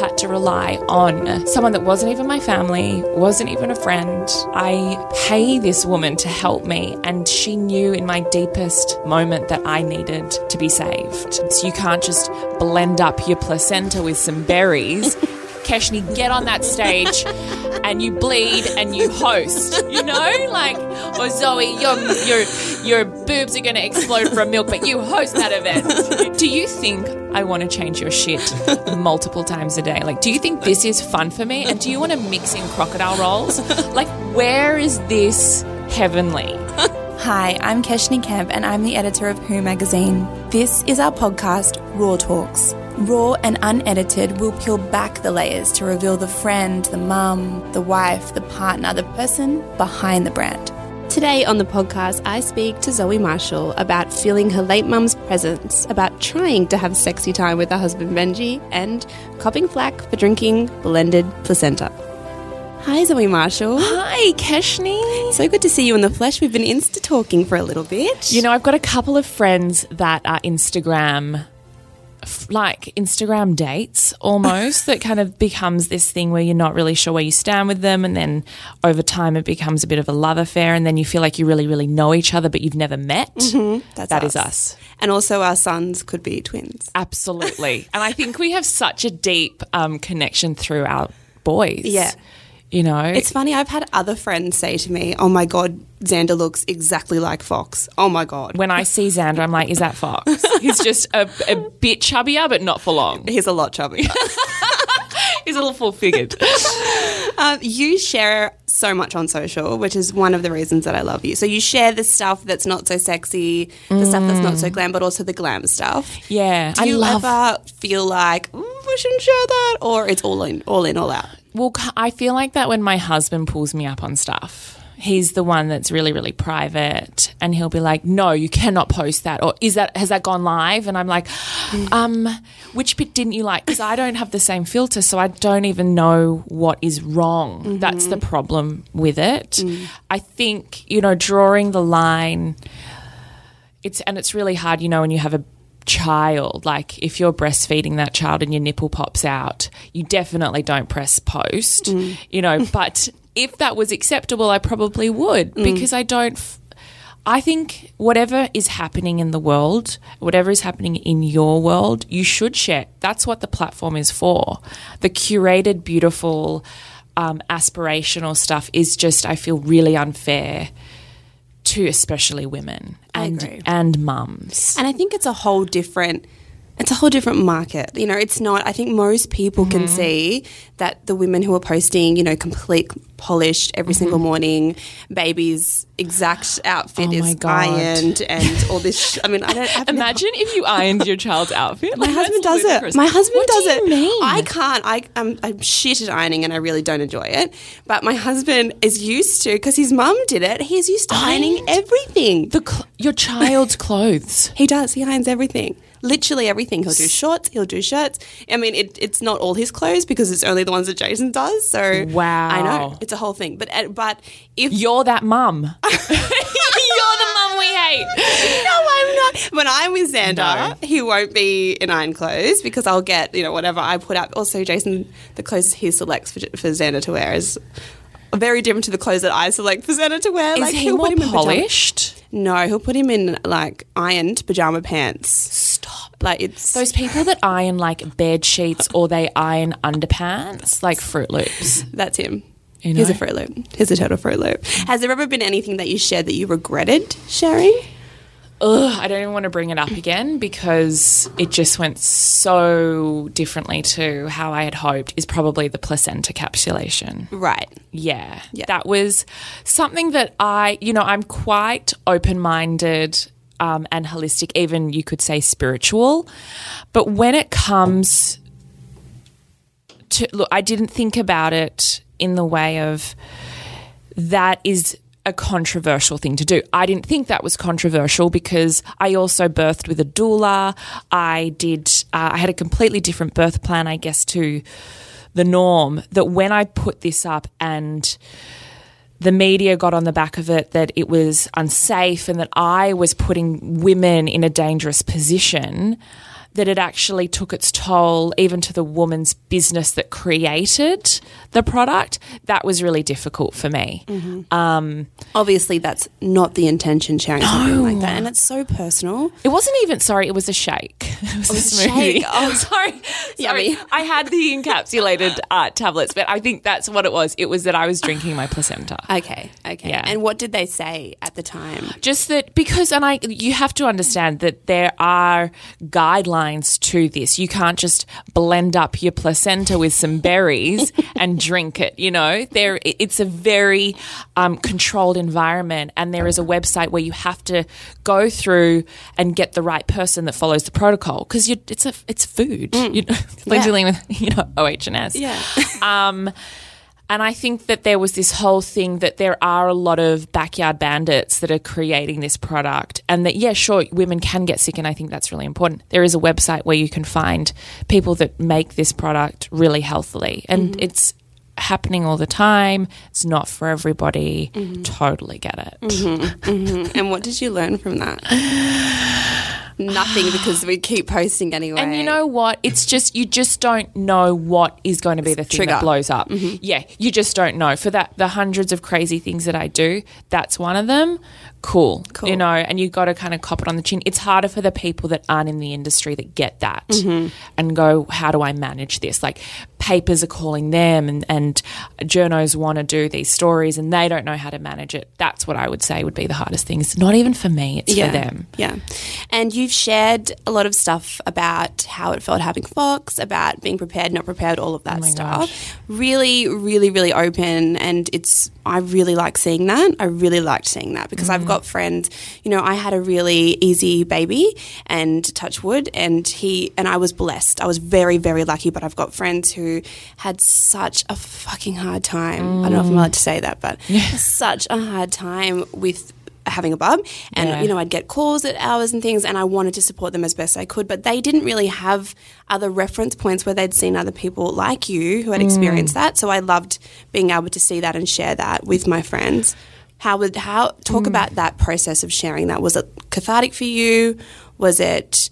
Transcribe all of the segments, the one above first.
Had to rely on someone that wasn't even my family, wasn't even a friend. I pay this woman to help me, and she knew in my deepest moment that I needed to be saved. So you can't just blend up your placenta with some berries. Keshnee, get on that stage and you bleed and you host. You know, like, or Zoe, your your your boobs are going to explode from milk, but you host that event. Do you think I want to change your shit multiple times a day? Like, do you think this is fun for me? And do you want to mix in crocodile rolls? Like, where is this heavenly? Hi, I'm Keshnee Kemp and I'm the editor of Who magazine. This is our podcast, Raw Talks. Raw and unedited, we'll peel back the layers to reveal the friend, the mum, the wife, the partner, the person behind the brand. Today on the podcast, I speak to Zoe Marshall about feeling her late mum's presence, about trying to have sexy time with her husband Benji, and copping flack for drinking blended placenta. Hi, Zoe Marshall. Hi, Keshnee. So good to see you in the flesh. We've been insta talking for a little bit. You know, I've got a couple of friends that are Instagram f- like Instagram dates almost that kind of becomes this thing where you're not really sure where you stand with them and then over time it becomes a bit of a love affair and then you feel like you really really know each other but you've never met. That's That is us. us. And also, our sons could be twins. Absolutely. and I think we have such a deep um, connection through our boys. Yeah. You know, It's funny, I've had other friends say to me, Oh my God, Xander looks exactly like Fox. Oh my God. when I see Xander, I'm like, is that Fox? He's just a, a bit chubbier, but not for long. He's a lot chubbier. He's a little full figured. Um, you share so much on social, which is one of the reasons that I love you. So you share the stuff that's not so sexy, the stuff that's not so glam, but also the glam stuff. Yeah, Do I you love. ever feel like "Mm, we shouldn't share that, or it's all in, all in, all out? Well, I feel like that when my husband pulls me up on stuff. He's the one that's really, really private, and he'll be like, "No, you cannot post that," or "Is that has that gone live?" And I'm like, mm. "Um, which bit didn't you like?" Because I don't have the same filter, so I don't even know what is wrong. Mm-hmm. That's the problem with it. Mm. I think you know, drawing the line. It's and it's really hard, you know, when you have a child like if you're breastfeeding that child and your nipple pops out you definitely don't press post you know but if that was acceptable i probably would because i don't f- I think whatever is happening in the world, whatever is happening in your world, you should share. That's what the platform is for. The curated, beautiful, um, aspirational stuff is just, I feel, really unfair to especially women and and mums. And I think it's a whole different. It's a whole different market. You know, it's not. I think most people can Mm-hmm. see that the women who are posting, you know, complete polished every single Mm-hmm. morning, baby's exact outfit Oh is ironed, and all this. Sh- I mean, I don't. Imagine if you ironed your child's outfit. My Like, husband does ludicrous. it. My husband What does do you it. Mean? I can't. I, I'm, I'm shit at ironing and I really don't enjoy it. But my husband is used to because his mum did it. He's used to ironing everything. the cl- your child's clothes. He does. He irons everything. Literally everything. He'll do shorts. He'll do shirts. I mean, it, it's not all his clothes because it's only the ones that Jason does. So Wow. I know it's a whole thing. But uh, but if You're that mum. You're the mum we hate. no, I'm not. When I'm with Xander, No. he won't be in iron clothes because I'll get you know whatever I put up. Also, Jason, the clothes he selects for, for Xander to wear is very different to the clothes that I select for Xander to wear. Is like he he'll more put him in pajama- polished? No, he'll put him in like ironed pajama pants. Stop. Like it's Those people that iron like bed sheets or they iron underpants, like Fruit Loops. That's him. You He's a? Fruit Loop. He's a total Fruit Loop. Has there ever been anything that you shared that you regretted sharing? Ugh, I don't even want to bring it up again because it just went so differently to how I had hoped. Is probably the placenta capsulation. Right. Yeah, Yeah. that was something that I, you know, I'm quite open minded um, and holistic, even you could say spiritual. But when it comes to, look, I didn't think about it in the way of that is a controversial thing to do. I didn't think that was controversial because I also birthed with a doula. I did, uh, I had a completely different birth plan, I guess, to the norm. That when I put this up and the media got on the back of it that it was unsafe and that I was putting women in a dangerous position, that it actually took its toll even to the woman's business that created the product. That was really difficult for me. Um, Obviously, that's not the intention sharing something like that. And it's so personal. It wasn't even sorry. It was a shake. It was, was a smoothie. shake. Oh. sorry, sorry. Yummy. I had the encapsulated uh, tablets, but I think that's what it was. It was that I was drinking my placenta. Okay, okay. Yeah. And what did they say at the time? Just that because, and I, you have to understand that there are guidelines to this. You can't just blend up your placenta with some berries and drink it. You know, there it's a very um, controlled environment, and there is a website where you have to go through and get the right person that follows the protocol because you it's a it's food. You know, like Yeah. dealing with you know OH and S. Yeah. Um, and I think that there was this whole thing that there are a lot of backyard bandits that are creating this product, and that, yeah, sure, women can get sick, and I think that's really important. There is a website where you can find people that make this product really healthily, and mm-hmm. it's happening all the time. It's not for everybody. Mm-hmm. Totally get it. Mm-hmm. and what did you learn from that? Nothing because we keep posting anyway. And you know what? It's just you just don't know what is going to be the thing Trigger. that blows up. Mm-hmm. Yeah, you just don't know. For that, the hundreds of crazy things that I do, that's one of them. Cool, Cool. You know, and you've got to kind of cop it on the chin. It's harder for the people that aren't in the industry that get that and go, how do I manage this? Like papers are calling them, and and journos want to do these stories, and they don't know how to manage it. That's what I would say would be the hardest thing. It's not even for me; it's for them. Yeah. And you've shared a lot of stuff about how it felt having Fox, about being prepared, not prepared, all of that Oh stuff. gosh. Really, really, really open. And it's, I really like seeing that. I really liked seeing that because Mm. I've got friends, you know, I had a really easy baby and touch wood and he, and I was blessed. I was very, very lucky, but I've got friends who had such a fucking hard time. I don't know if I'm allowed to say that, but such a hard time with having a bub and Yeah. you know I'd get calls at hours and things and I wanted to support them as best I could but they didn't really have other reference points where they'd seen other people like you who had mm. experienced that so I loved being able to see that and share that with my friends how would how talk mm. about that process of sharing that was it cathartic for you was it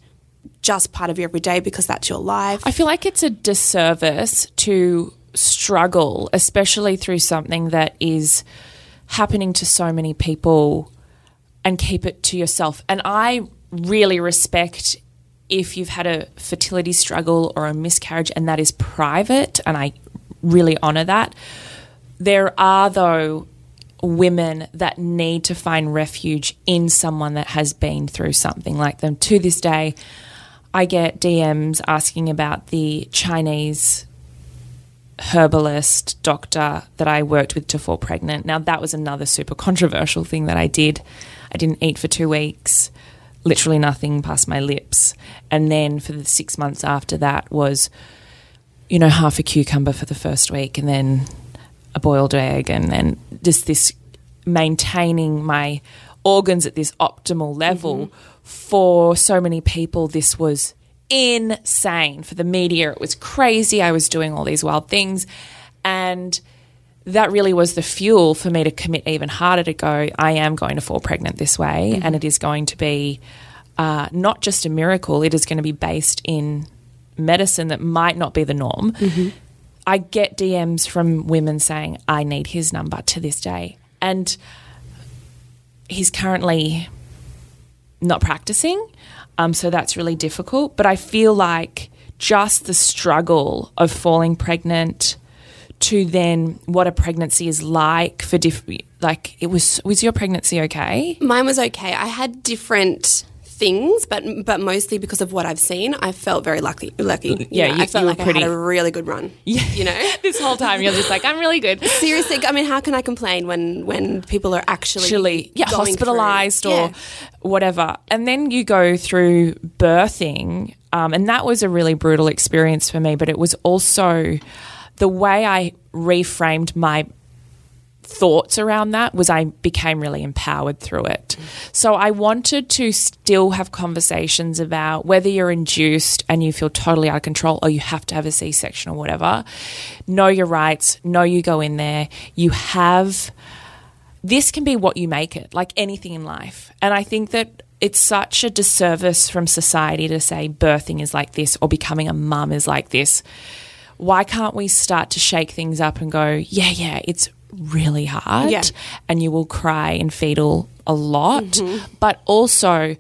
just part of your everyday because that's your life I feel like it's a disservice to struggle, especially through something that is happening to so many people and keep it to yourself. And I really respect if you've had a fertility struggle or a miscarriage and that is private, and I really honor that. There are, though, women that need to find refuge in someone that has been through something like them. To this day, I get DMs asking about the Chinese herbalist doctor that I worked with to fall pregnant. Now, that was another super controversial thing that I did. I didn't eat for two weeks, literally nothing past my lips. And then for the six months after that was, you know, half a cucumber for the first week and then a boiled egg and then just this maintaining my organs at this optimal level. Mm-hmm. For so many people this was insane. For the media it was crazy. I was doing all these wild things. And that really was the fuel for me to commit even harder to go i am going to fall pregnant this way. Mm-hmm. And it is going to be uh, not just a miracle. It is going to be based in medicine that might not be the norm mm-hmm. I get DMs from women saying, I need his number to this day. And he's currently not practicing. Um, so that's really difficult. But I feel like just the struggle of falling pregnant to then what a pregnancy is like for different, like it was, was your pregnancy okay? Mine was okay. I had different things, but but mostly because of what I've seen, I felt very lucky. Lucky. You Yeah, you- I felt like I pretty- had a really good run. Yeah. You know. this whole time you're just like, I'm really good. Seriously, I mean, how can I complain when when people are actually actually yeah, going through- hospitalized or Yeah. whatever. And then you go through birthing, um, and that was a really brutal experience for me. But it was also the way I reframed my thoughts around that was I became really empowered through it. So I wanted to still have conversations about whether you're induced and you feel totally out of control or you have to have a C section or whatever. Know your rights, know you go in there. You have this can be what you make it, like anything in life. And I think that it's such a disservice from society to say birthing is like this or becoming a mum is like this. Why can't we start to shake things up and go, yeah, yeah, it's really hard Yeah. and you will cry and fetal a lot, but also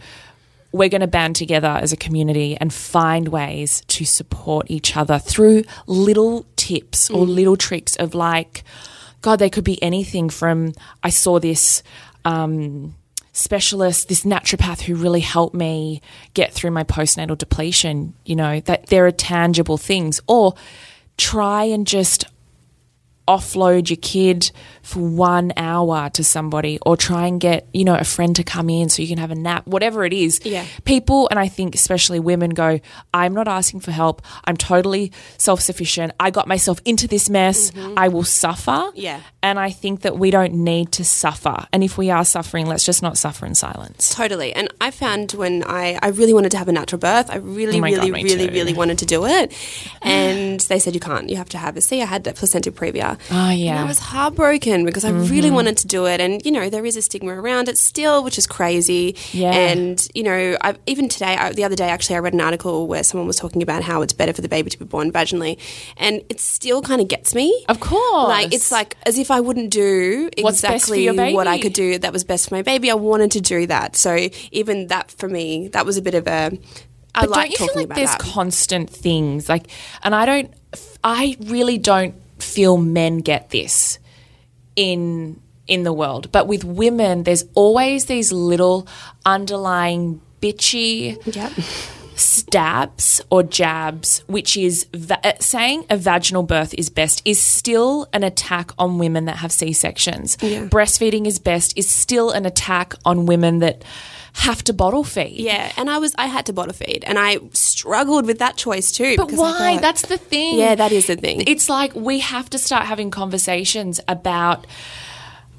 we're going to band together as a community and find ways to support each other through little tips or little tricks of like, God, they could be anything from I saw this um, specialist, this naturopath who really helped me get through my postnatal depletion, you know, that there are tangible things. Or try and just offload your kid for one hour to somebody or try and get you know a friend to come in so you can have a nap whatever it is. Yeah. people and i think especially women go i'm not asking for help. I'm totally self-sufficient. I got myself into this mess. Mm-hmm. I will suffer. Yeah. And i think that we don't need to suffer and if we are suffering let's just not suffer in silence Totally. And I found when I, I really wanted to have a natural birth, I really, Oh really, God, really, too. really wanted to do it. And they said, you can't, you have to have a C. I had that placenta previa. Oh, yeah. And I was heartbroken because I mm-hmm. really wanted to do it. And, you know, there is a stigma around it still, which is crazy. Yeah. And, you know, I, even today, I, the other day, actually, I read an article where someone was talking about how it's better for the baby to be born vaginally. And it still kind of gets me. Of course. Like, it's like as if I wouldn't do What's best for exactly what I could do that was best for my baby. I wanted to do that. So even that for me, that was a bit of a. I But like don't you talking feel like there's that. constant things like, and I don't, I really don't feel men get this in in the world, but with women, there's always these little underlying bitchy Yep. Stabs or jabs, which is va- uh, saying a vaginal birth is best, is still an attack on women that have C sections. Yeah. Breastfeeding is best is still an attack on women that have to bottle feed. Yeah, and I was I had to bottle feed, and I struggled with that choice too. But why? thought- That's the thing. yeah, that is the thing. It's like we have to start having conversations about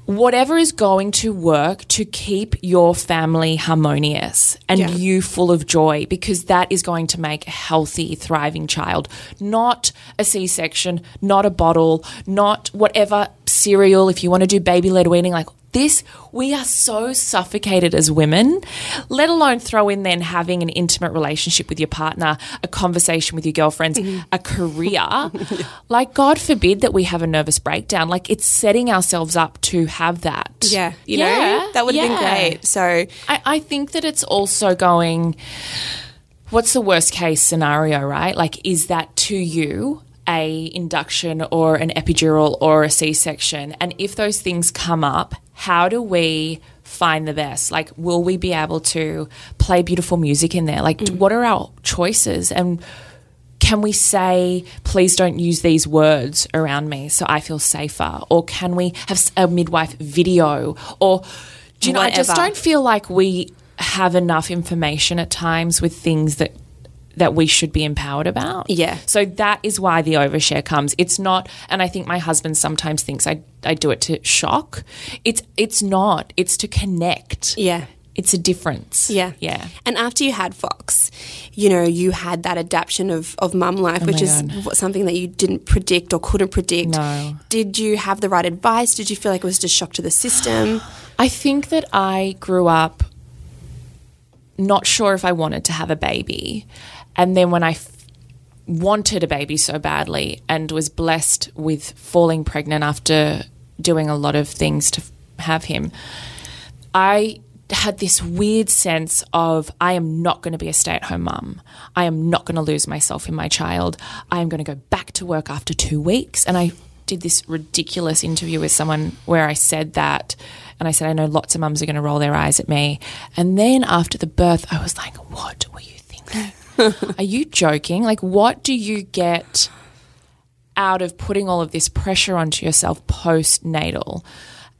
whatever is going to work to keep your family harmonious and Yeah. you full of joy because that is going to make a healthy, thriving child. Not a C section, not a bottle, not whatever cereal, if you want to do baby led weaning, like this, we are so suffocated as women, let alone throw in then having an intimate relationship with your partner, a conversation with your girlfriends, mm-hmm. a career. Like, God forbid that we have a nervous breakdown. Like, it's setting ourselves up to have that. yeah, you Yeah, know that would have yeah. been great. So I, I think that it's also going, what's the worst case scenario, right? Like, is that to you a induction or an epidural or a C-section? And if those things come up, how do we find the best? Like, will we be able to play beautiful music in there? Like, mm. what are our choices? And can we say, please don't use these words around me so I feel safer? Or can we have a midwife video? Or, do you know, I just don't feel like we have enough information at times with things that that we should be empowered about. Yeah. So that is why the overshare comes. It's not and I think my husband sometimes thinks I I do it to shock. It's it's not. It's to connect. yeah. It's a difference. Yeah. Yeah. And after you had Fox, you know, you had that adaptation of, of mum life, oh which Oh my is God. something that you didn't predict or couldn't predict. No. Did you have the right advice? Did you feel like it was just shock to the system? I think that I grew up not sure if I wanted to have a baby. And then when I f- wanted a baby so badly and was blessed with falling pregnant after doing a lot of things to f- have him, I had this weird sense of I am not going to be a stay at home mum. I am not going to lose myself in my child. I am going to go back to work after two weeks. And I did this ridiculous interview with someone where I said that. And I said, I know lots of mums are going to roll their eyes at me. And then after the birth, I was like, what were you thinking? are you joking? Like, what do you get out of putting all of this pressure onto yourself postnatal.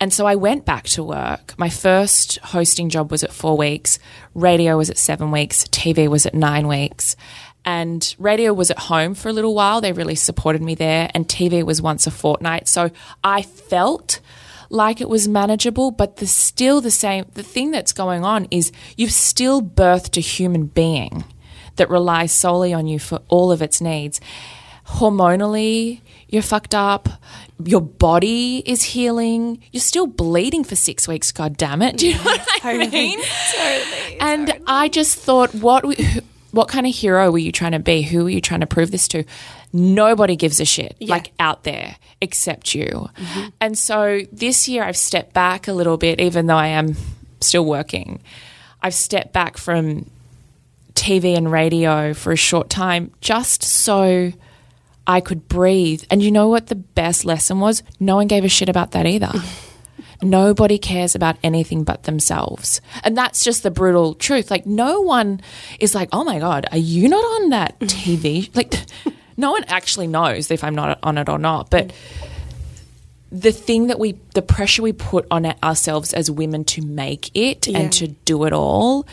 And so I went back to work. My first hosting job was at four weeks, radio was at seven weeks, TV was at nine weeks. And radio was at home for a little while. They really supported me there. And TV was once a fortnight. So I felt like it was manageable, but the still the same. The thing that's going on is you've still birthed a human being that relies solely on you for all of its needs. Hormonally, you're fucked up. Your body is healing. You're still bleeding for six weeks. God damn it! Do you know what I mean? Totally. And I just thought, what what kind of hero were you trying to be? Who were you trying to prove this to? Nobody gives a shit, like out there, except you. Mm-hmm. And so this year I've stepped back a little bit, even though I am still working. I've stepped back from TV and radio for a short time just so I could breathe. And you know what the best lesson was? No one gave a shit about that either. Nobody cares about anything but themselves. And that's just the brutal truth. Like, no one is like, oh my God, are you not on that TV? Like, no one actually knows if I'm not on it or not. But the thing that we, the pressure we put on ourselves as women to make it Yeah. and to do it all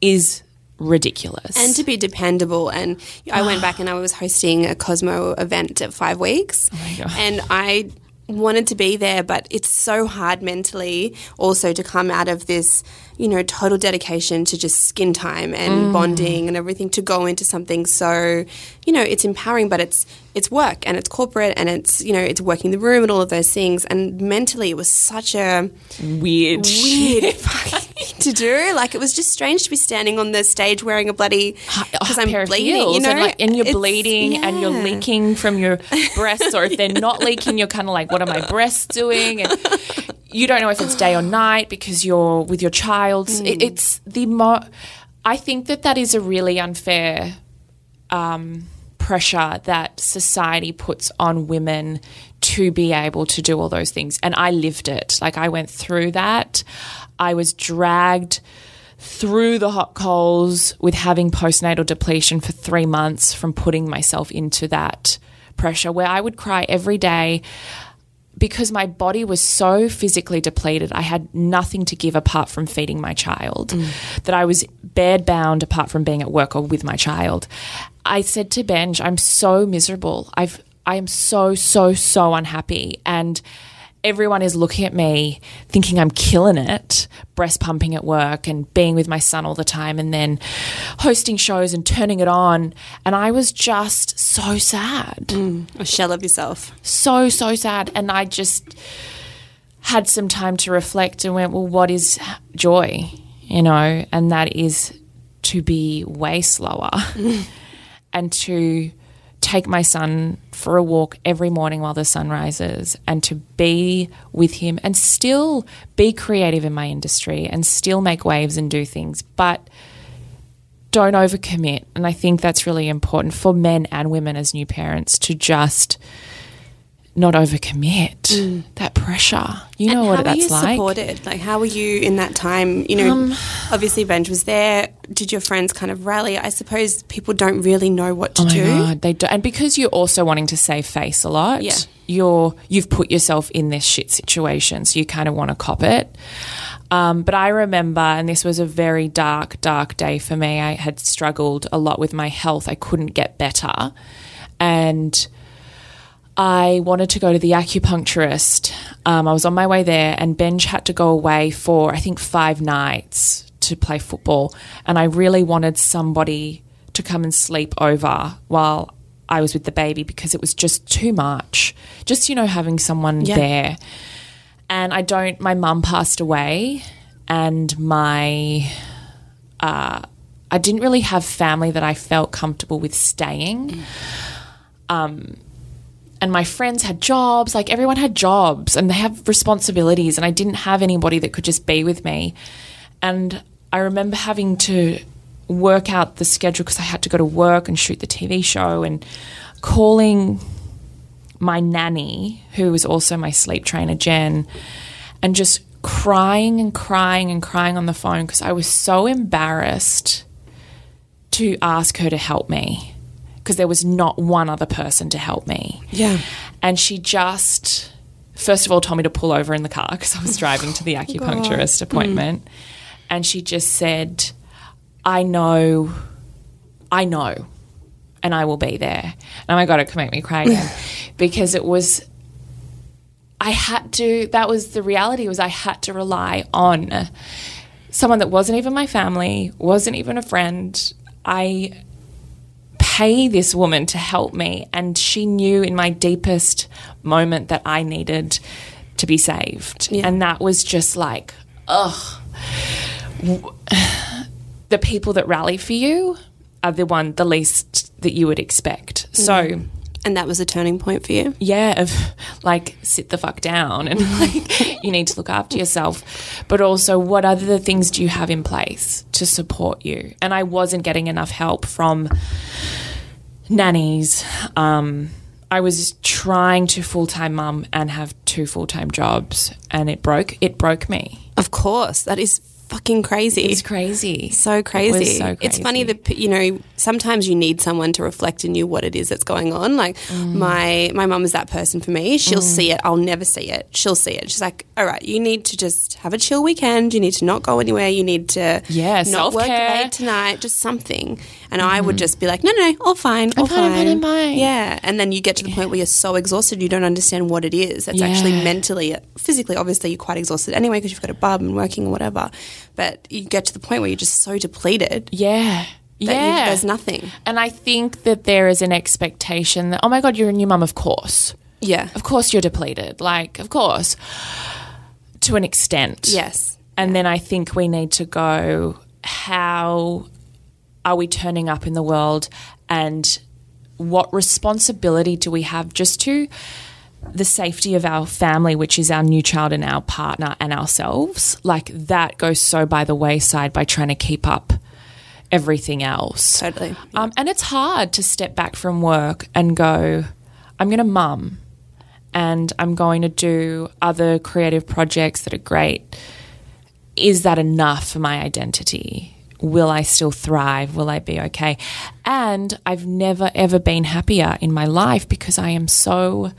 is ridiculous. and to be dependable. And I went back and I was hosting a Cosmo event at five weeks, oh God. and I wanted to be there, but it's so hard mentally also to come out of this, you know, total dedication to just skin time and mm. bonding and everything to go into something so, you know, it's empowering, but it's it's work and it's corporate and it's you know it's working the room and all of those things. And mentally, it was such a weird, weird fucking thing to do. Like it was just strange to be standing on the stage wearing a bloody because oh, I'm pair of bleeding, you know, and, like, and you're It's- bleeding and you're leaking from your breasts, or if they're not leaking, you're kind of like, what are my breasts doing? And you don't know if it's day or night because you're with your child. It, it's the mo. I think that that is a really unfair um, pressure that society puts on women to be able to do all those things. And I lived it. Like I went through that. I was dragged through the hot coals with having postnatal depletion for three months from putting myself into that pressure where I would cry every day because my body was so physically depleted, I had nothing to give apart from feeding my child, mm. that I was bed bound apart from being at work or with my child. I said to Benj, I'm so miserable. I've I am so, so, so unhappy. And everyone is looking at me thinking I'm killing it, breast pumping at work and being with my son all the time and then hosting shows and turning it on. And I was just so sad mm, a shell of yourself. so so sad and i just had some time to reflect and went well what is joy you know and that is to be way slower and to take my son for a walk every morning while the sun rises and to be with him and still be creative in my industry and still make waves and do things but don't overcommit. And I think that's really important for men and women as new parents to just not overcommit. That pressure. You know and what how that's were you like. supported? Like, how were you in that time? You know, Um, obviously, Benj was there. Did your friends kind of rally? I suppose people don't really know what to Oh do. god, they do, and because you're also wanting to save face a lot. Yeah. You're you've put yourself in this shit situation, so you kind of want to cop it. Um, but I remember, and this was a very dark, dark day for me. I had struggled a lot with my health. I couldn't get better, and I wanted to go to the acupuncturist. Um, I was on my way there, and Benj had to go away for I think five nights to play football, and I really wanted somebody to come and sleep over while I was with the baby because it was just too much. Just you know, having someone Yeah. there, and I don't. My mum passed away, and my uh, I didn't really have family that I felt comfortable with staying and my friends had jobs like everyone had jobs and they have responsibilities and i didn't have anybody that could just be with me. And i remember having to work out the schedule because i had to go to work and shoot the tv show and calling my nanny who was also my sleep trainer jen and just crying and crying and crying on the phone because i was so embarrassed to ask her to help me because there was not one other person to help me. Yeah. And she just, first of all, told me to pull over in the car because I was driving to the oh, acupuncturist mm. appointment. And she just said, I know, I know and I will be there. Oh my God, it can make me cry again because it was, I had to, that was the reality was I had to rely on someone that wasn't even my family, wasn't even a friend. I pay this woman to help me, and she knew in my deepest moment that I needed to be saved. And that was just like, ugh. The people that rally for you are the one, the least that you would expect. So, And that was a turning point for you. yeah, of like sit the fuck down and like you need to look after yourself. But also, what other things do you have in place to support you? And I wasn't getting enough help from nannies. Um, I was trying to full time mum and have two full time jobs, and it broke. It broke me. Of course, that is fucking crazy. It's crazy. so It crazy. was so It's funny that you know sometimes you need someone to reflect in you what it is that's going on. Like Mm. my my mum is that person for me. She'll see it. I'll never see it. She'll see it. She's like, "All right, you need to just have a chill weekend. You need to not go anywhere. You need to Yeah, not work late tonight. Just something." And I would just be like, "No, no, no, all fine, all fine, I'm fine, I'm fine." Yeah, and then you get to the point where you're so exhausted you don't understand what it is. That's actually mentally, physically, obviously, you're quite exhausted anyway because you've got a bub and working or whatever. But you get to the point where you're just so depleted Yeah. that you, yeah. there's nothing. And I think that there is an expectation that, oh my God, you're a new mum, of course. Yeah. Of course you're depleted. Like, of course. To an extent. Yes. And then I think we need to go, how are we turning up in the world and what responsibility do we have just to the safety of our family, which is our new child and our partner and ourselves? Like that goes so by the wayside by trying to keep up everything else. Totally. Um, and it's hard to step back from work and go, I'm going to mum and I'm going to do other creative projects that are great. Is that enough for my identity? Will I still thrive? Will I be okay? And I've never, ever been happier in my life because I am so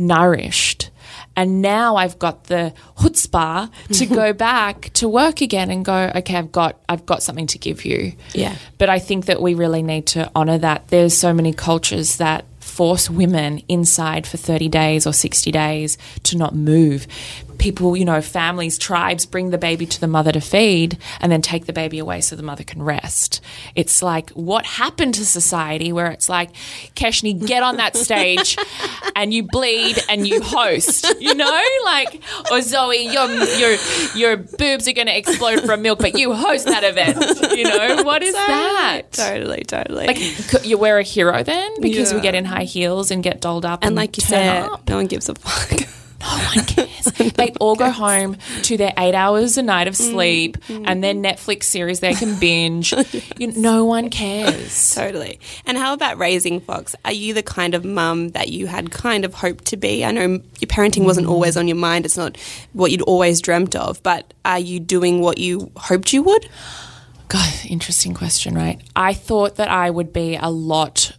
nourished. And now I've got the chutzpah to go back to work again and go, okay, I've got, I've got something to give you. Yeah. But I think that we really need to honor that. There's so many cultures that force women inside for 30 days or 60 days to not move. People, you know, families, tribes bring the baby to the mother to feed and then take the baby away so the mother can rest. It's like, what happened to society where it's like, Keshnee, get on that stage and you bleed and you host, you know? Like, or Zoe, your, your, your boobs are going to explode from milk, but you host that event, you know? What is that? Totally, totally. Like, you wear a hero then because we get in high heels and get dolled up and, and like you said, up? no one gives a fuck. Oh no one cares. they all go home to their eight hours a night of mm, sleep mm. and their Netflix series they can binge. You, no one cares. Totally. And how about raising Fox? Are you the kind of mum that you had kind of hoped to be? I know your parenting wasn't mm. always on your mind. It's not what you'd always dreamt of, but are you doing what you hoped you would? God, interesting question, right? I thought that I would be a lot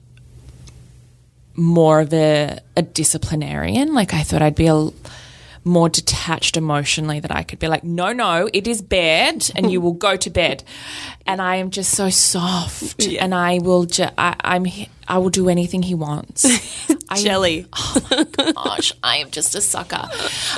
more of a, a disciplinarian. Like, I thought I'd be a more detached emotionally, that I could be like, no, no, it is bed and you will go to bed. And I am just so soft and I will, ju- I, I'm, I will do anything he wants. I oh Jelly. gosh, I am just a sucker.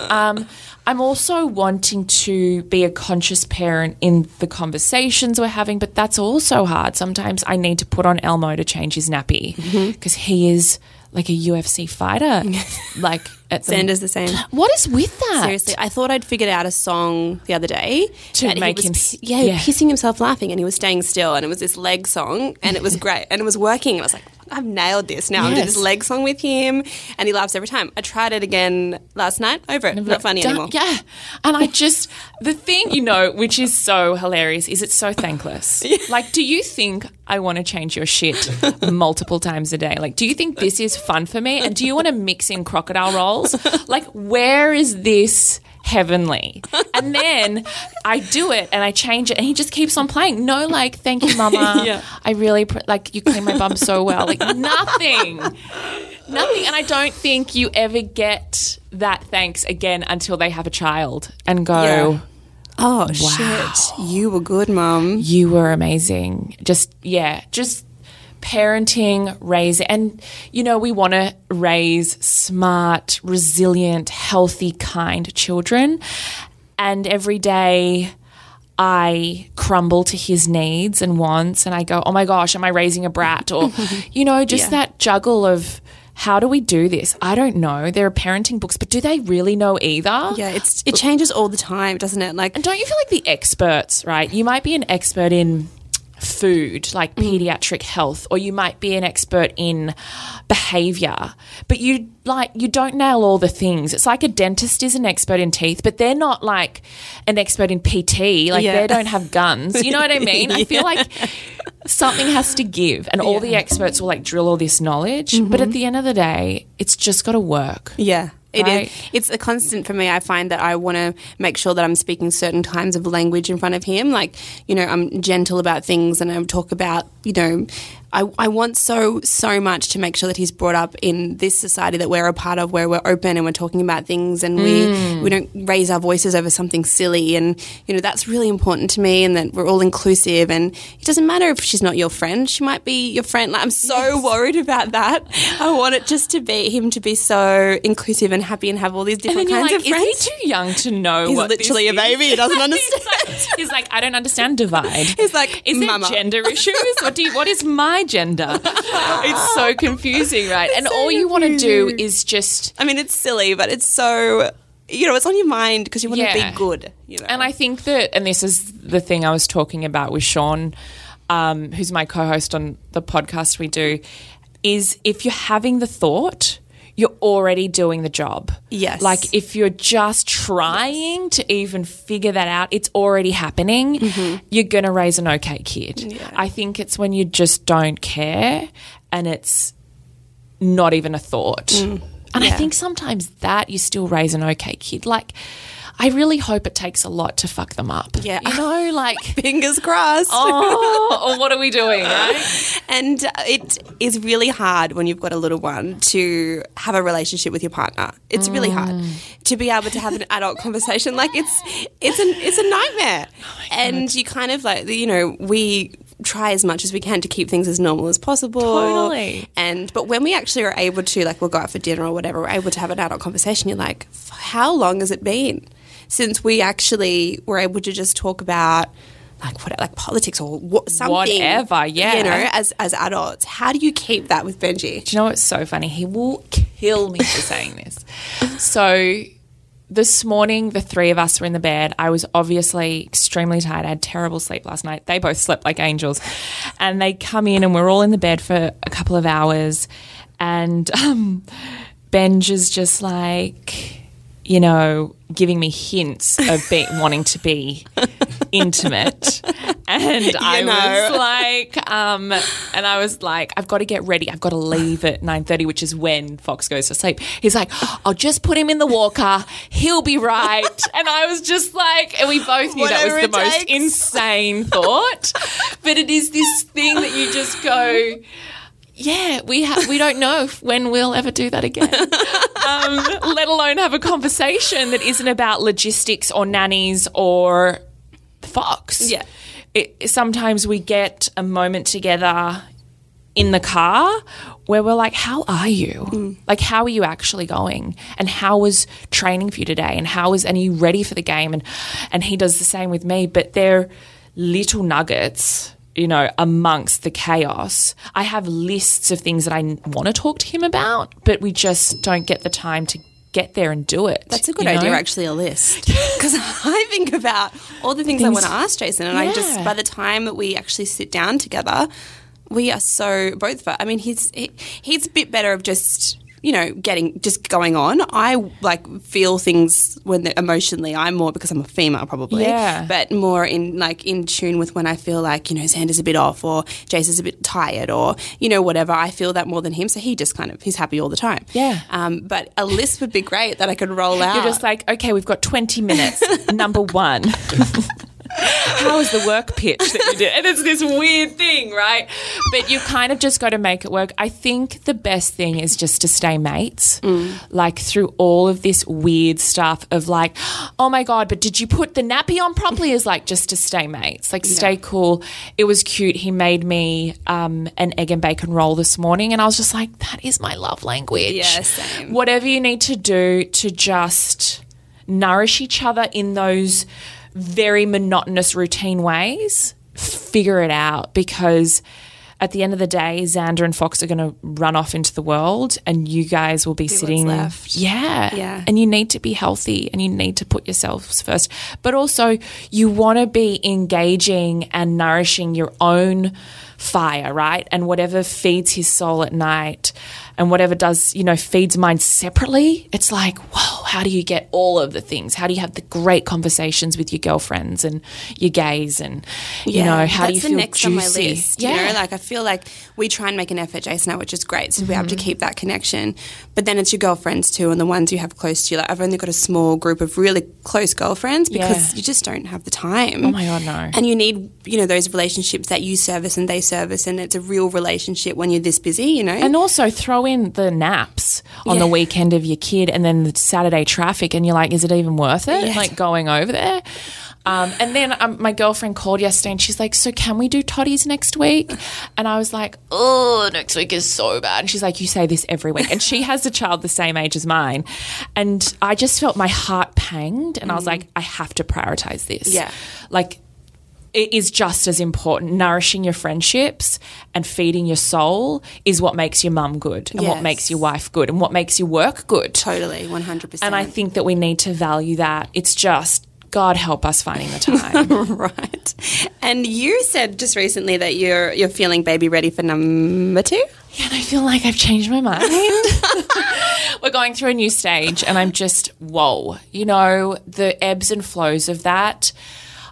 Um, I'm also wanting to be a conscious parent in the conversations we're having, but that's also hard. Sometimes I need to put on Elmo to change his nappy mm-hmm. because he is like a UFC fighter. like at the, Xander's the same. What is with that? Seriously, I thought I'd figured out a song the other day To make him yeah, yeah. pissing himself laughing, and he was staying still, and it was this leg song, and it was great, and it was working. And I was like, I've nailed this now. I'm doing Yes. this leg song with him, and he laughs every time. I tried it again last night. Over it. Not funny anymore. Yeah. And I just, the thing, you know, which is so hilarious is it's so thankless. Like, do you think I want to change your shit multiple times a day? Like, do you think this is fun for me? And do you want to mix in crocodile rolls? Like, where is this? Heavenly, and then I do it and I change it, and he just keeps on playing. No, like, thank you, Mama. Yeah. I really pr- like you clean my bum so well. Like nothing, nothing. And I don't think you ever get that thanks again until they have a child and go, Yeah. Oh shit! You were good, mum. "You were amazing." Just yeah, just parenting, raising, and you know, we want to raise smart, resilient, healthy, kind children. And every day, I crumble to his needs and wants, and I go, oh my gosh, am I raising a brat? Or, you know, just that juggle of how do we do this? I don't know. There are parenting books, but do they really know either? Yeah, it's it changes all the time, doesn't it? Like And don't you feel like the experts, right? You might be an expert in food, like mm. pediatric health, or you might be an expert in behavior, but you like you don't nail all the things. It's like a dentist is an expert in teeth, but they're not like an expert in PT. Like Yeah. they don't have guns. You know what I mean? I feel like something has to give, and all the experts will like drill all this knowledge, but at mm-hmm. the end of the day, it's just got to work. Yeah. It is. Right. It's a constant for me. I find that I want to make sure that I'm speaking certain kinds of language in front of him. Like, you know, I'm gentle about things and I talk about, you know, I, I want so, so much to make sure that he's brought up in this society that we're a part of where we're open and we're talking about things and we, mm. we don't raise our voices over something silly. And, you know, that's really important to me and that we're all inclusive. And it doesn't matter if she's not your friend, she might be your friend. Like, I'm so worried about that. I want it just to be him to be so inclusive and happy and have all these different kinds like, of friends. is he too young to know He's what this literally a is? baby. He doesn't understand. he's, like, he's like, I don't understand divide. He's like, is there gender issues? What do you, what is my gender? it's so confusing, right? and all you want to do is just I mean, it's silly, but it's so you know, it's on your mind because you want Yeah. to be good. You know, And I think that, and this is the thing I was talking about with Sean, um, who's my co host on the podcast we do, is if you're having the thought, you're already doing the job. Yes. Like if you're just trying to even figure that out, it's already happening. Mm-hmm. You're going to raise an okay kid. I think it's when you just don't care and it's not even a thought. Mm. And I think sometimes that you still raise an okay kid. Like, I really hope it takes a lot to fuck them up. Yeah. You know, like, fingers crossed. oh, or what are we doing, right? And uh, it is really hard when you've got a little one to have a relationship with your partner. It's really hard to be able to have an adult conversation. Like it's it's an it's a nightmare. and you kind of like you know we try as much as we can to keep things as normal as possible. Totally. And but when we actually are able to like we'll go out for dinner or whatever, we're able to have an adult conversation. You're like, how long has it been since we actually were able to just talk about? Like what, like politics or what, something, Whatever, yeah. You know, as as adults, how do you keep that with Benji? Do you know what's so funny? He will kill me for saying this. So this morning, the three of us were in the bed. I was obviously extremely tired. I had terrible sleep last night. They both slept like angels. And they come in, and we're all in the bed for a couple of hours. And um, Benj is just like, you know, giving me hints of be- wanting to be intimate. And I know. was like, um, and I was like, I've got to get ready. I've got to leave at nine thirty, which is when Fox goes to sleep. He's like, I'll just put him in the walker. He'll be right. And I was just like, and we both knew that was the most takes. insane thought. But it is this thing that you just go. Yeah, we ha- we don't know when we'll ever do that again. um, let alone have a conversation that isn't about logistics or nannies or Fox. Yeah. It, sometimes we get a moment together in the car where we're like, How are you? Like, how are you actually going? And how was training for you today? And how was, and are you ready for the game? And, and he does the same with me, but they're little nuggets. You know, amongst the chaos, I have lists of things that I want to talk to him about, but we just don't get the time to get there and do it. That's a good you know? idea, actually, a list. Because I think about all the things, I want to ask Jason, and I just by the time that we actually sit down together, we are so both. I mean, he's he, he's a bit better of just you know getting just going on. I like feel things when they're emotionally. I'm more because I'm a female, probably. Yeah. but more in like in tune with when I feel like you know Xander's a bit off or Jason's a bit tired or you know whatever. I feel that more than him, so he just kind of he's happy all the time. Yeah. Um, but a list would be great that I could roll out. You're just like, okay, we've got 20 minutes. Number one. how was the work pitch that you did? And it's this weird thing, right? But you kind of just got to make it work. I think the best thing is just to stay mates, like through all of this weird stuff of like, oh my God, but did you put the nappy on properly? Is like just to stay mates, like stay cool. It was cute. He made me um, an egg and bacon roll this morning, and I was just like, that is my love language. Yeah, same. Whatever you need to do to just nourish each other in those very monotonous routine ways, figure it out because at the end of the day, Xander and Fox are going to run off into the world and you guys will be, sitting left. Yeah. Yeah. And you need to be healthy and you need to put yourselves first. But also, you want to be engaging and nourishing your own fire, right? And whatever feeds his soul at night and whatever does, you know, feeds mine separately, it's like, whoa, how do you get all of the things? How do you have the great conversations with your girlfriends and your gays and, you know, how do you feel the next juicy? on my list. yeah. You know, like I feel like we try and make an effort, Jason, I, which is great. So we have to Mm-hmm. keep that connection. But then it's your girlfriends too, and the ones you have close to you. Like I've only got a small group of really close girlfriends because Yeah. you just don't have the time. Oh my God, no. And you need, you know, those relationships that you service and they service, and it's a real relationship when you're this busy. You know, And also throw in the naps on the weekend of your kid and then the Saturday traffic, and you're like, is it even worth it? Yeah. Like going over there? Um, and then um, my girlfriend called yesterday and she's like, So can we do toddies next week? And I was like, Oh, next week is so bad. And she's like, You say this every week. And she has a child the same age as mine. And I just felt my heart panged. And I was like, I have to prioritize this. Mm. Yeah. Like, is just as important. Nourishing your friendships and feeding your soul is what makes your mum good and what makes your wife good and what makes your work good. totally, one hundred percent. And I think that we need to value that. It's just, God help us finding the time. right. And you said just recently that you're you're feeling baby ready for number two. and I feel like I've changed my mind. We're going through a new stage, and I'm just, whoa. You know, the ebbs and flows of that.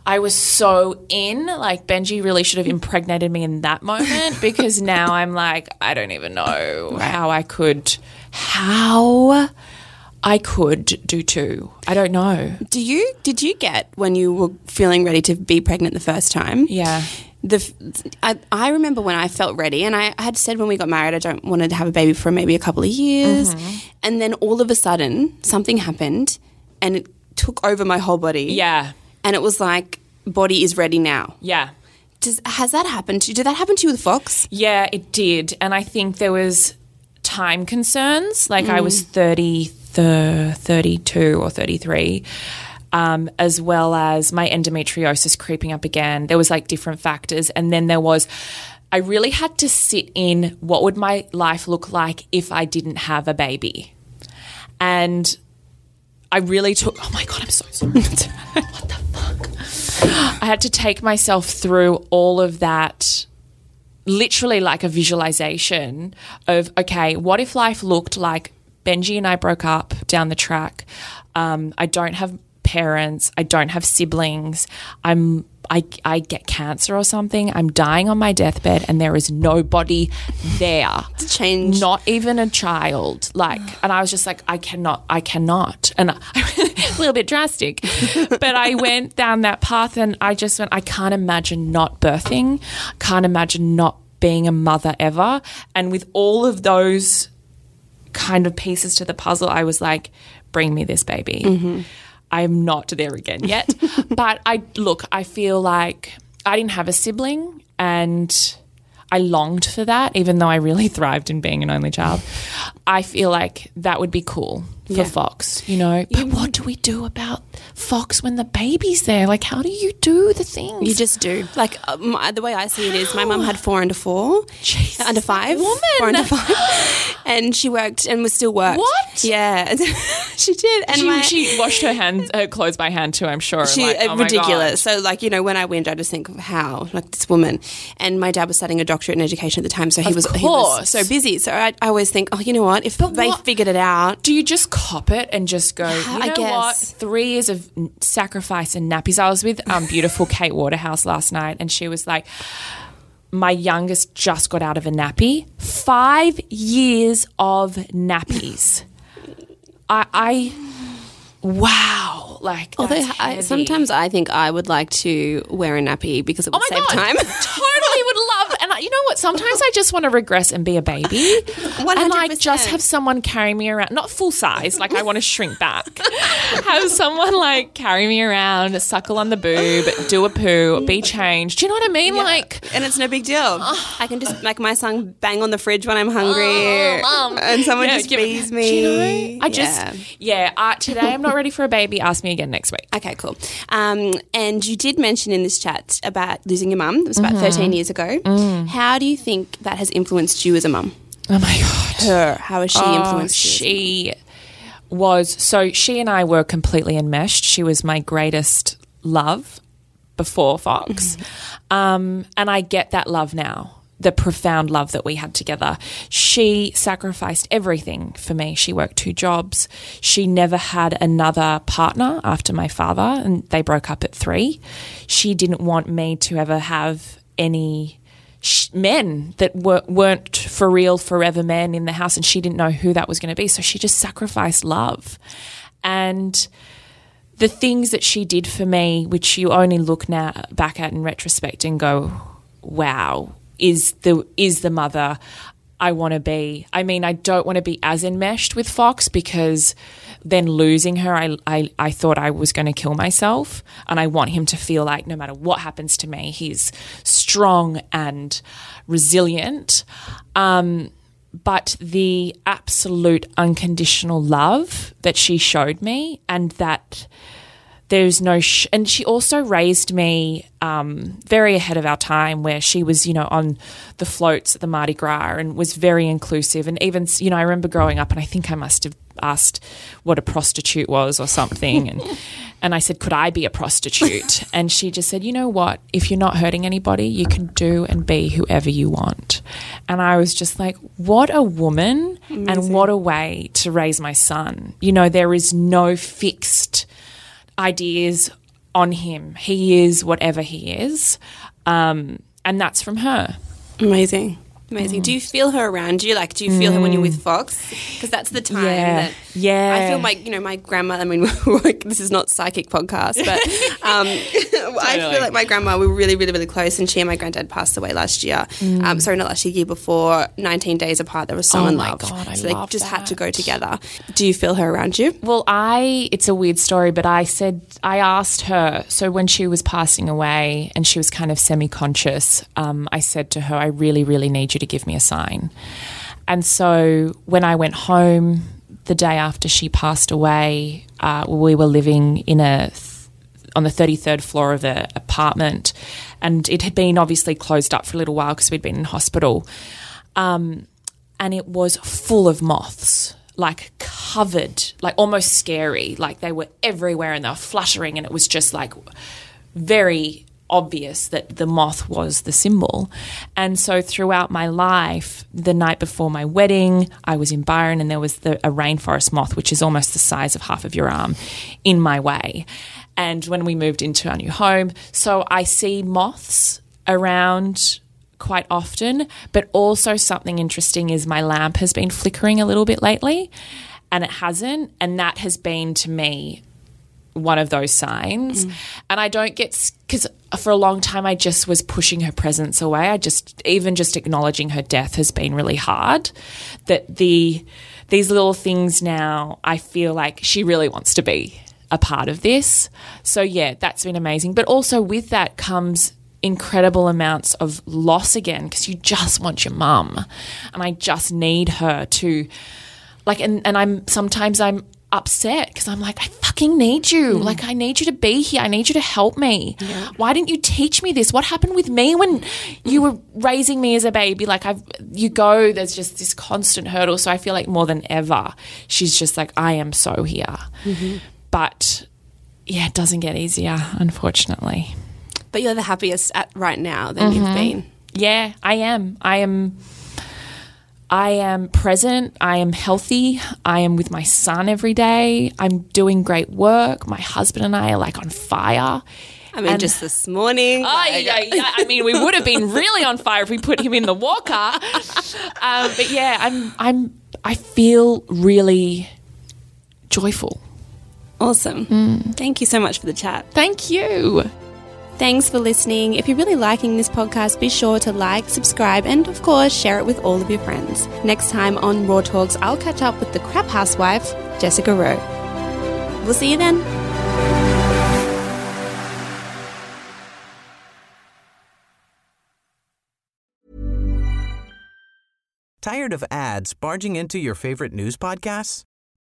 I was so in, like, Benji really should have impregnated me in that moment because now I'm like, I don't even know how I could, how I could do two. I don't know. Do you did you get when you were feeling ready to be pregnant the first time? Yeah. The I, I remember when I felt ready, and I had said when we got married, I don't want to have a baby for maybe a couple of years, mm-hmm. and then all of a sudden something happened, and it took over my whole body. Yeah. And it was like body is ready now. Yeah. Does has that happened to you? Did that happen to you with Fox? Yeah, it did. And I think there was time concerns. Like I was 30, thir- 32 or 33. Um, as well as my endometriosis creeping up again. There was like different factors. And then there was, I really had to sit in what would my life look like if I didn't have a baby. And I really took, oh my God, I'm so sorry. I had to take myself through all of that literally like a visualization of okay, what if life looked like Benji and I broke up down the track? Um, I don't have parents. I don't have siblings. I'm I, I get cancer or something. I'm dying on my deathbed, and there is nobody there. To change. Not even a child. Like, and I was just like, I cannot, I cannot. And I, a little bit drastic, but I went down that path and I just went, I can't imagine not birthing. Can't imagine not being a mother ever. And with all of those kind of pieces to the puzzle, I was like, bring me this baby. Mm-hmm. I'm not there again yet. but I look, I feel like I didn't have a sibling and I longed for that, even though I really thrived in being an only child. I feel like that would be cool for Yeah. Fox, you know. But what do we do about Fox when the baby's there? Like, how do you do the things? You just do. Like uh, my, the way I see it is, my mum had four under four, Jesus, under five, woman. four under five, and she worked and was still worked. What? Yeah, she did. And she, my, she washed her hands, her clothes by hand too. I'm sure. she Like, uh, oh my ridiculous. So like you know, when I went, I just think of how like this woman, and my dad was studying a doctorate in education at the time, so he Of was he was so busy. So I, I always think, oh, you know what? If they what- figured it out, Do you just cop it and just go, you know I what? guess. Three years of sacrifice and nappies. I was with um, beautiful Kate Waterhouse last night and she was like, my youngest just got out of a nappy. Five years of nappies. I, I wow, like Although I, sometimes I think I would like to wear a nappy because it would Oh my save god, time. totally would love. And I- you know what? Sometimes I just want to regress and be a baby, and like just have someone carry me around, not full size. Like I want to shrink back. have someone like carry me around, suckle on the boob, do a poo, be changed. Do you know what I mean? Like. and it's no big deal. I can just make my song bang on the fridge when I'm hungry, Oh, and someone Yeah, just bees me. Do you know? I just, Yeah. yeah. uh, today I'm not ready for a baby. Ask me again next week. Okay, cool. Um, and you did mention in this chat about losing your mum. It was Mm-hmm. about 13 years ago. Mm. How do you think that has influenced you as a mum? Oh my god. Her. How has she Oh, influenced you? she was so she and I were completely enmeshed. She was my greatest love before Fox, um, and I get that love now. The profound love that we had together. She sacrificed everything for me. She worked two jobs. She never had another partner after my father, and they broke up at three. She didn't want me to ever have any men that were, weren't for real forever men in the house and she didn't know who that was going to be. So she just sacrificed love. And the things that she did for me which you only look now back at in retrospect and go wow is the is the mother I want to be. I mean, I don't want to be as enmeshed with Fox because then losing her, I, I, I thought I was going to kill myself. And I want him to feel like no matter what happens to me, he's strong and resilient. Um, but the absolute unconditional love that she showed me and that there's no sh- and she also raised me um, very ahead of our time where she was you know on the floats at the mardi gras and was very inclusive. And even you know i remember growing up and i think i must have asked what a prostitute was or something. And and i said could i be a prostitute? And she just said you know what? If you're not hurting anybody you can do and be whoever you want. And i was just like what a woman and what a way to raise my son. You know there is no fixed ideas on him. He is whatever he is. Um, and that's from her. Amazing. Amazing. Do you feel her around you? Like, do you feel her when you're with Fox? Because that's the time Yeah. that Yeah. I feel my, you know, my grandma. I mean, like, this is not psychic podcast, but um, I feel like my grandma. We were really, really, really close, and she and my granddad passed away last year. Um, sorry, not last year, year before. Nineteen days apart. They were so Oh in my love, God, I so they love just had to go together. Do you feel her around you? Well, I, it's a weird story, but I said, I asked her, so when she was passing away and she was kind of semi conscious, um, I said to her, I really, really need you to give me a sign. And so when I went home the day after she passed away, uh, we were living in a on the 33rd floor of the apartment, and it had been obviously closed up for a little while because we'd been in hospital. Um, and it was full of moths, like covered, like almost scary. Like they were everywhere and they were fluttering, and it was just like very obvious that the moth was the symbol. And so throughout my life, the night before my wedding, I was in Byron and there was the, a rainforest moth, which is almost the size of half of your arm, in my way. And when we moved into our new home, so I see moths around quite often, but also something interesting is my lamp has been flickering a little bit lately and it hasn't. And that has been to me one of those signs. And I don't get because for a long time I just was pushing her presence away. I just even just acknowledging her death has been really hard. That the these little things now I feel like she really wants to be a part of this. So yeah, that's been amazing. But also with that comes incredible amounts of loss again because you just want your mum and I just need her to like and, and I'm sometimes I'm upset because I'm like I fucking need you. Mm. Like I need you to be here. I need you to help me. Why didn't you teach me this? What happened with me when you were raising me as a baby? Like I've you go there's just this constant hurdle. So I feel like more than ever she's just like I am so here. Mm-hmm. But yeah it doesn't get easier unfortunately. But you're the happiest at right now than you've mm-hmm. been. yeah, I am. I am. I am present. I am healthy. I am with my son every day. I'm doing great work. My husband and I are like on fire. I mean, And- just this morning. Oh, like- yeah, yeah. I mean, we would have been really on fire if we put him in the walker. Um, but yeah, I'm. I'm. I feel really joyful. Awesome. Thank you so much for the chat. Thank you. Thanks for listening. If you're really liking this podcast, be sure to like, subscribe, and of course, share it with all of your friends. Next time on Raw Talks, I'll catch up with the crap housewife, Jessica Rowe. We'll see you then. Tired of ads barging into your favorite news podcasts?